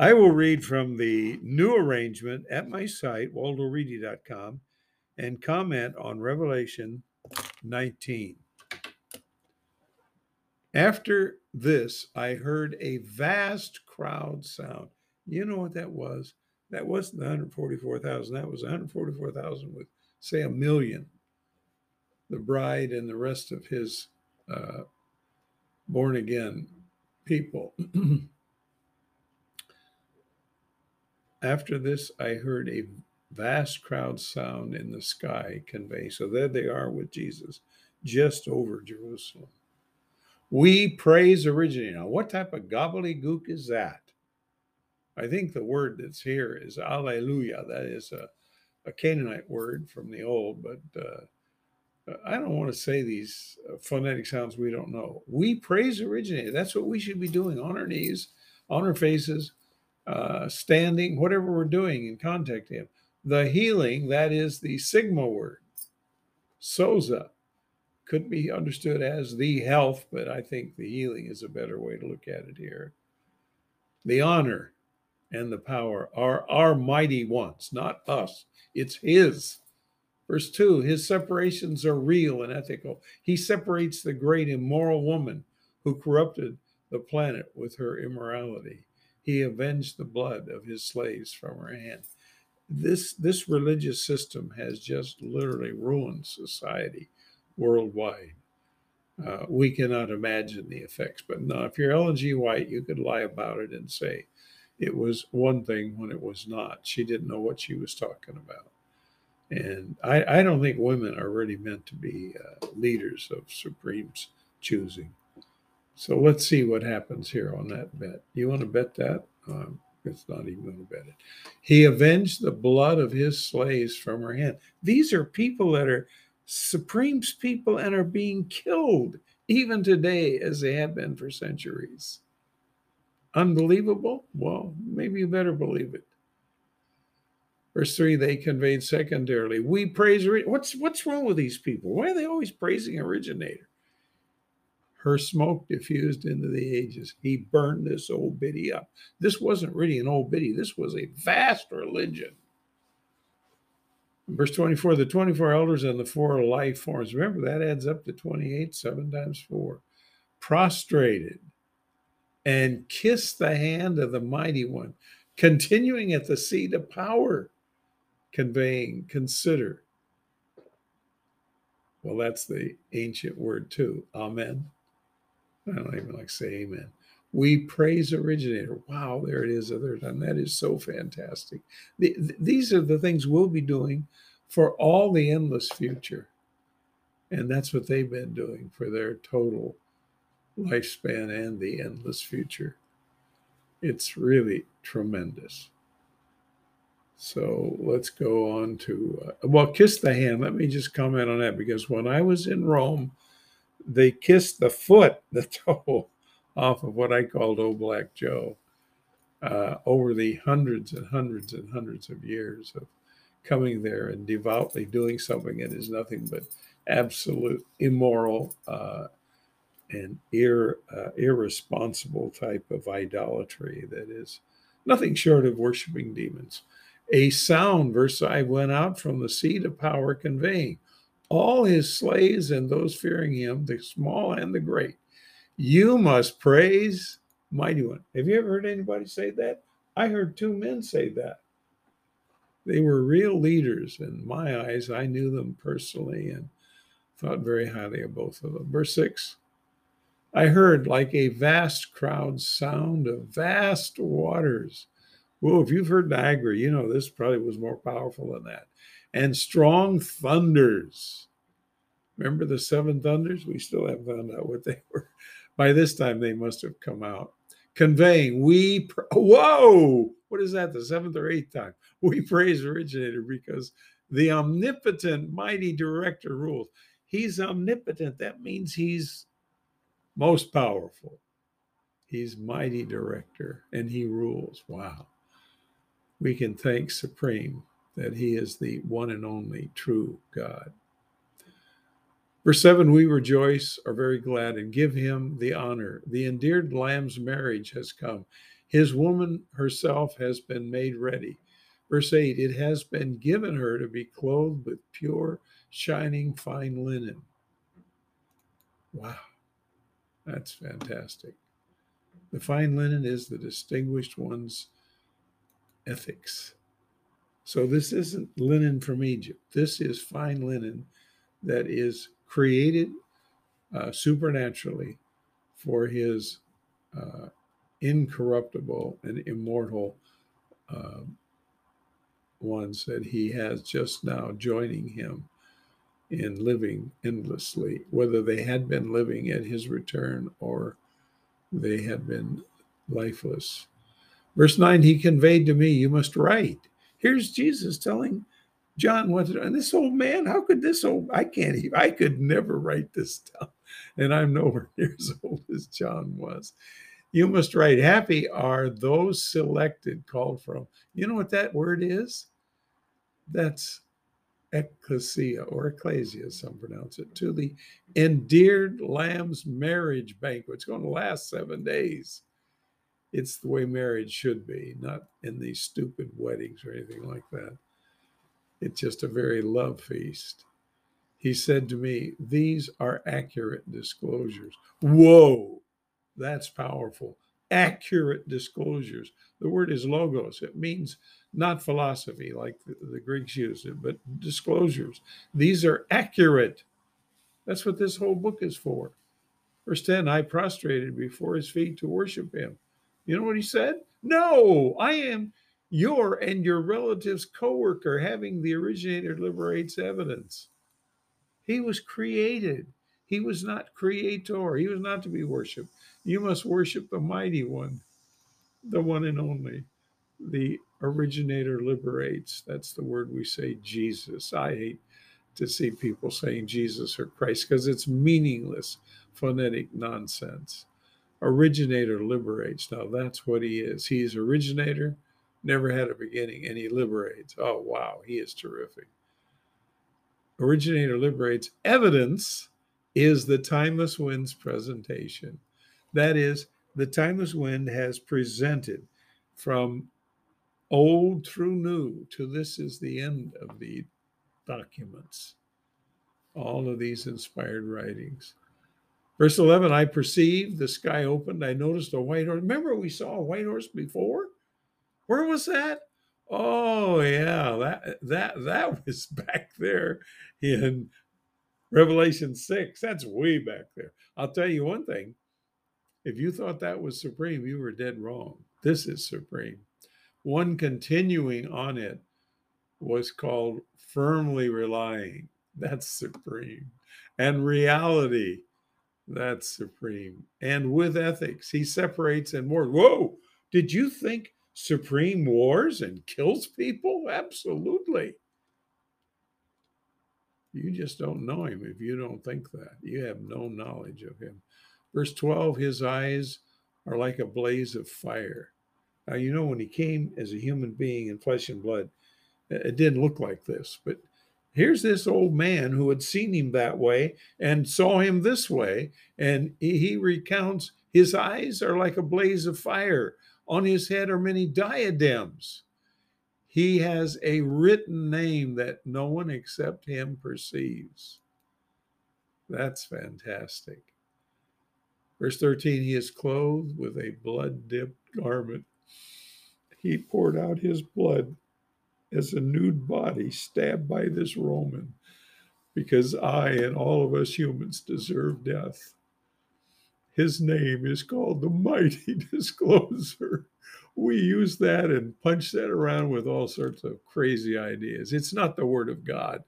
I will read from the new arrangement at my site, waldoreedy.com, and comment on Revelation 19. After this, I heard a vast crowd sound. You know what that was? That wasn't 144,000. That was 144,000 with, say, a million. The bride and the rest of his uh, born again people. After this, I heard a vast crowd sound in the sky convey. So there they are with Jesus, just over Jerusalem. We praise originator. Now, what type of gobbledygook is that? I think the word that's here is Alleluia. That is a, a Canaanite word from the old, but uh, I don't want to say these uh, phonetic sounds we don't know. We praise originator. That's what we should be doing on our knees, on our faces, uh, standing, whatever we're doing in contact him. The healing, that is the Sigma word, soza, could be understood as the health, but I think the healing is a better way to look at it here. The honor and the power are our mighty ones, not us. It's his. Verse 2 His separations are real and ethical. He separates the great immoral woman who corrupted the planet with her immorality. He avenged the blood of his slaves from her hand. This, this religious system has just literally ruined society worldwide. Uh, we cannot imagine the effects. But now, if you're Ellen G. White, you could lie about it and say it was one thing when it was not. She didn't know what she was talking about. And I, I don't think women are really meant to be uh, leaders of Supreme's choosing. So let's see what happens here on that bet. You want to bet that? Um, it's not even going to bet it. He avenged the blood of his slaves from her hand. These are people that are Supreme's people and are being killed even today as they have been for centuries. Unbelievable? Well, maybe you better believe it. Verse 3, they conveyed secondarily, we praise what's what's wrong with these people? Why are they always praising originator? Her smoke diffused into the ages. He burned this old biddy up. This wasn't really an old biddy, this was a vast religion. Verse 24, the 24 elders and the four life forms. Remember, that adds up to 28, seven times four. Prostrated and kissed the hand of the mighty one, continuing at the seat of power, conveying, consider. Well, that's the ancient word too. Amen. I don't even like say amen. We praise originator. Wow, there it is. Other time. That is so fantastic. The, these are the things we'll be doing for all the endless future. And that's what they've been doing for their total lifespan and the endless future. It's really tremendous. So let's go on to, uh, well, kiss the hand. Let me just comment on that because when I was in Rome, they kissed the foot, the toe off of what I called Old Black Joe uh, over the hundreds and hundreds and hundreds of years of coming there and devoutly doing something that is nothing but absolute immoral uh, and ir, uh, irresponsible type of idolatry that is nothing short of worshiping demons. A sound, verse I went out from the seat of power, conveying all his slaves and those fearing him, the small and the great. You must praise mighty one. Have you ever heard anybody say that? I heard two men say that. They were real leaders in my eyes. I knew them personally and thought very highly of both of them. Verse 6 I heard like a vast crowd sound of vast waters. Well, if you've heard Niagara, you know this probably was more powerful than that. And strong thunders. Remember the seven thunders? We still haven't found out what they were. By this time, they must have come out. Conveying, we, pr- whoa, what is that, the seventh or eighth time? We praise originator because the omnipotent, mighty director rules. He's omnipotent. That means he's most powerful. He's mighty director and he rules. Wow. We can thank Supreme that he is the one and only true God. Verse 7 We rejoice, are very glad, and give him the honor. The endeared Lamb's marriage has come. His woman herself has been made ready. Verse 8 It has been given her to be clothed with pure, shining, fine linen. Wow, that's fantastic. The fine linen is the distinguished one's ethics. So this isn't linen from Egypt. This is fine linen that is created uh, supernaturally for his uh, incorruptible and immortal uh, ones that he has just now joining him in living endlessly, whether they had been living at his return or they had been lifeless. Verse 9, he conveyed to me, You must write. Here's Jesus telling John what to do. And this old man, how could this old, I can't even, I could never write this down. And I'm nowhere near as old as John was. You must write, Happy are those selected, called from. You know what that word is? That's ecclesia or ecclesia, some pronounce it, to the endeared lamb's marriage banquet. It's going to last seven days. It's the way marriage should be, not in these stupid weddings or anything like that. It's just a very love feast. He said to me, These are accurate disclosures. Whoa, that's powerful. Accurate disclosures. The word is logos. It means not philosophy like the, the Greeks used it, but disclosures. These are accurate. That's what this whole book is for. Verse 10 I prostrated before his feet to worship him. You know what he said? No, I am your and your relative's co worker, having the originator liberates evidence. He was created. He was not creator. He was not to be worshiped. You must worship the mighty one, the one and only the originator liberates. That's the word we say, Jesus. I hate to see people saying Jesus or Christ because it's meaningless, phonetic nonsense. Originator liberates. Now that's what he is. He is originator, never had a beginning, and he liberates. Oh, wow. He is terrific. Originator liberates. Evidence is the timeless wind's presentation. That is, the timeless wind has presented from old through new, to this is the end of the documents. All of these inspired writings. Verse 11, I perceived the sky opened. I noticed a white horse. Remember, we saw a white horse before? Where was that? Oh, yeah, that that that was back there in Revelation 6. That's way back there. I'll tell you one thing. If you thought that was supreme, you were dead wrong. This is supreme. One continuing on it was called firmly relying. That's supreme. And reality, that's supreme. And with ethics, he separates and more. Whoa, did you think supreme wars and kills people? Absolutely. You just don't know him if you don't think that. You have no knowledge of him. Verse 12 His eyes are like a blaze of fire. Now, you know, when he came as a human being in flesh and blood, it didn't look like this. But here's this old man who had seen him that way and saw him this way. And he recounts his eyes are like a blaze of fire, on his head are many diadems. He has a written name that no one except him perceives. That's fantastic. Verse 13 He is clothed with a blood dipped garment he poured out his blood as a nude body stabbed by this Roman because I and all of us humans deserve death. His name is called the Mighty Discloser. We use that and punch that around with all sorts of crazy ideas. It's not the Word of God.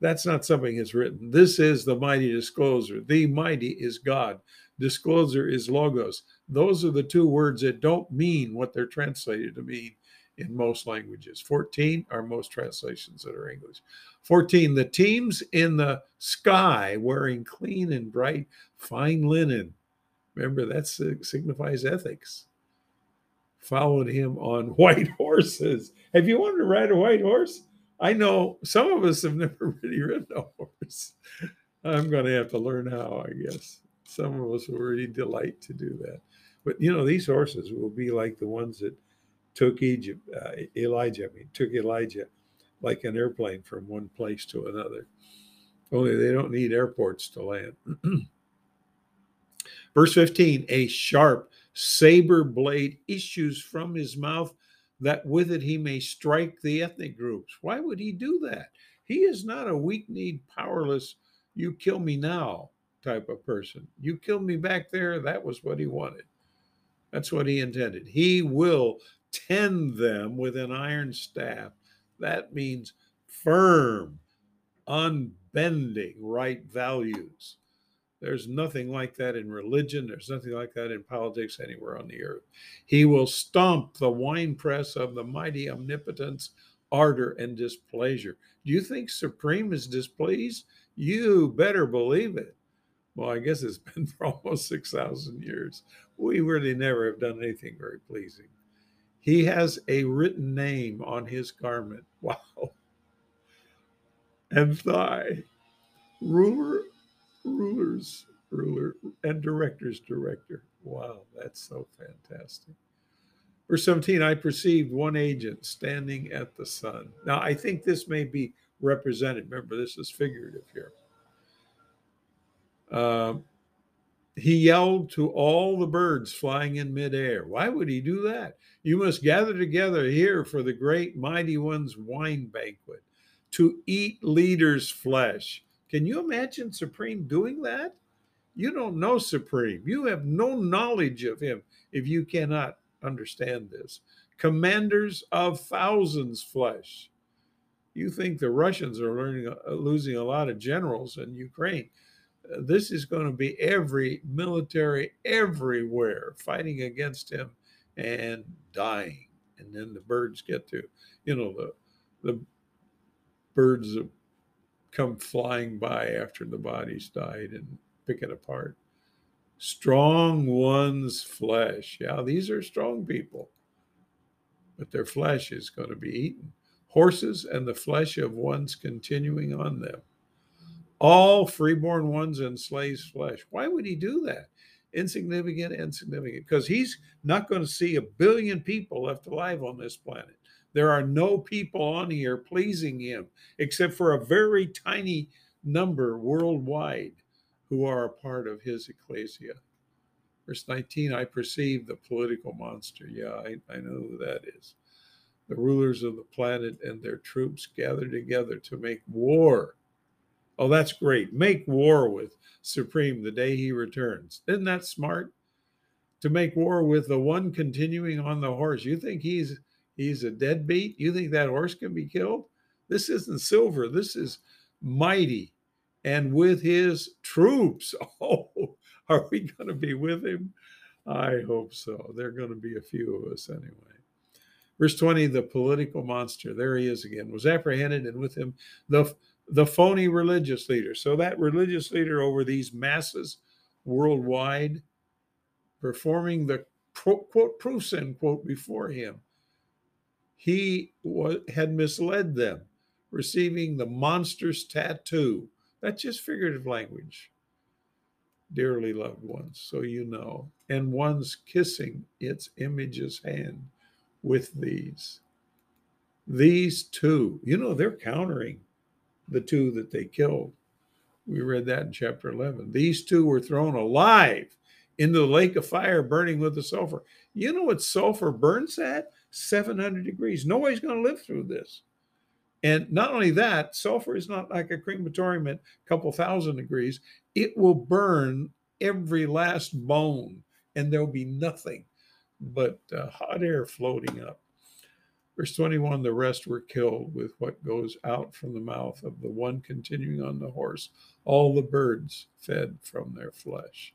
That's not something that's written. This is the Mighty Discloser. The Mighty is God. Discloser is Logos. Those are the two words that don't mean what they're translated to mean in most languages. 14 are most translations that are English. 14, the teams in the sky wearing clean and bright fine linen. Remember, that signifies ethics. Followed him on white horses. Have you wanted to ride a white horse? I know some of us have never really ridden a horse. I'm going to have to learn how, I guess. Some of us will really delight to do that. But you know, these horses will be like the ones that took Egypt, uh, Elijah, I mean, took Elijah like an airplane from one place to another. Only they don't need airports to land. Verse 15 A sharp saber blade issues from his mouth, that with it he may strike the ethnic groups. Why would he do that? He is not a weak kneed, powerless, you kill me now type of person. You killed me back there. That was what he wanted. That's what he intended. He will tend them with an iron staff. That means firm, unbending right values. There's nothing like that in religion. There's nothing like that in politics anywhere on the earth. He will stomp the winepress of the mighty omnipotence, ardor, and displeasure. Do you think Supreme is displeased? You better believe it. Well, I guess it's been for almost 6,000 years. We really never have done anything very pleasing. He has a written name on his garment. Wow. And thigh, ruler, rulers, ruler, and director's director. Wow, that's so fantastic. Verse 17, I perceived one agent standing at the sun. Now, I think this may be represented. Remember, this is figurative here. Uh, he yelled to all the birds flying in midair. Why would he do that? You must gather together here for the great mighty one's wine banquet to eat leaders' flesh. Can you imagine Supreme doing that? You don't know Supreme. You have no knowledge of him if you cannot understand this. Commanders of thousands flesh. You think the Russians are learning, uh, losing a lot of generals in Ukraine this is going to be every military everywhere fighting against him and dying. And then the birds get to, you know, the the birds come flying by after the bodies died and pick it apart. Strong one's flesh. Yeah, these are strong people, but their flesh is going to be eaten. Horses and the flesh of ones continuing on them all freeborn ones in slaves' flesh. Why would he do that? Insignificant, insignificant, because he's not going to see a billion people left alive on this planet. There are no people on here pleasing him except for a very tiny number worldwide who are a part of his ecclesia. Verse 19, I perceive the political monster. Yeah, I, I know who that is. The rulers of the planet and their troops gather together to make war Oh, that's great. Make war with Supreme the day he returns. Isn't that smart? To make war with the one continuing on the horse. You think he's he's a deadbeat? You think that horse can be killed? This isn't silver. This is mighty. And with his troops. Oh, are we going to be with him? I hope so. There are going to be a few of us anyway. Verse 20, the political monster, there he is again, was apprehended, and with him the the phony religious leader. So that religious leader over these masses worldwide performing the quote proofs end quote before him. He was, had misled them, receiving the monster's tattoo. That's just figurative language. Dearly loved ones, so you know, and one's kissing its image's hand with these. These two, you know, they're countering the two that they killed. We read that in chapter 11. These two were thrown alive into the lake of fire burning with the sulfur. You know what sulfur burns at? 700 degrees. Nobody's going to live through this. And not only that, sulfur is not like a crematorium at a couple thousand degrees. It will burn every last bone, and there'll be nothing but uh, hot air floating up. Verse 21 the rest were killed with what goes out from the mouth of the one continuing on the horse. All the birds fed from their flesh.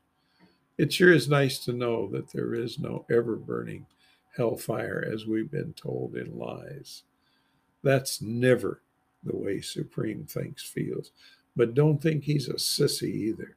It sure is nice to know that there is no ever burning hellfire as we've been told in lies. That's never the way Supreme thinks feels. But don't think he's a sissy either.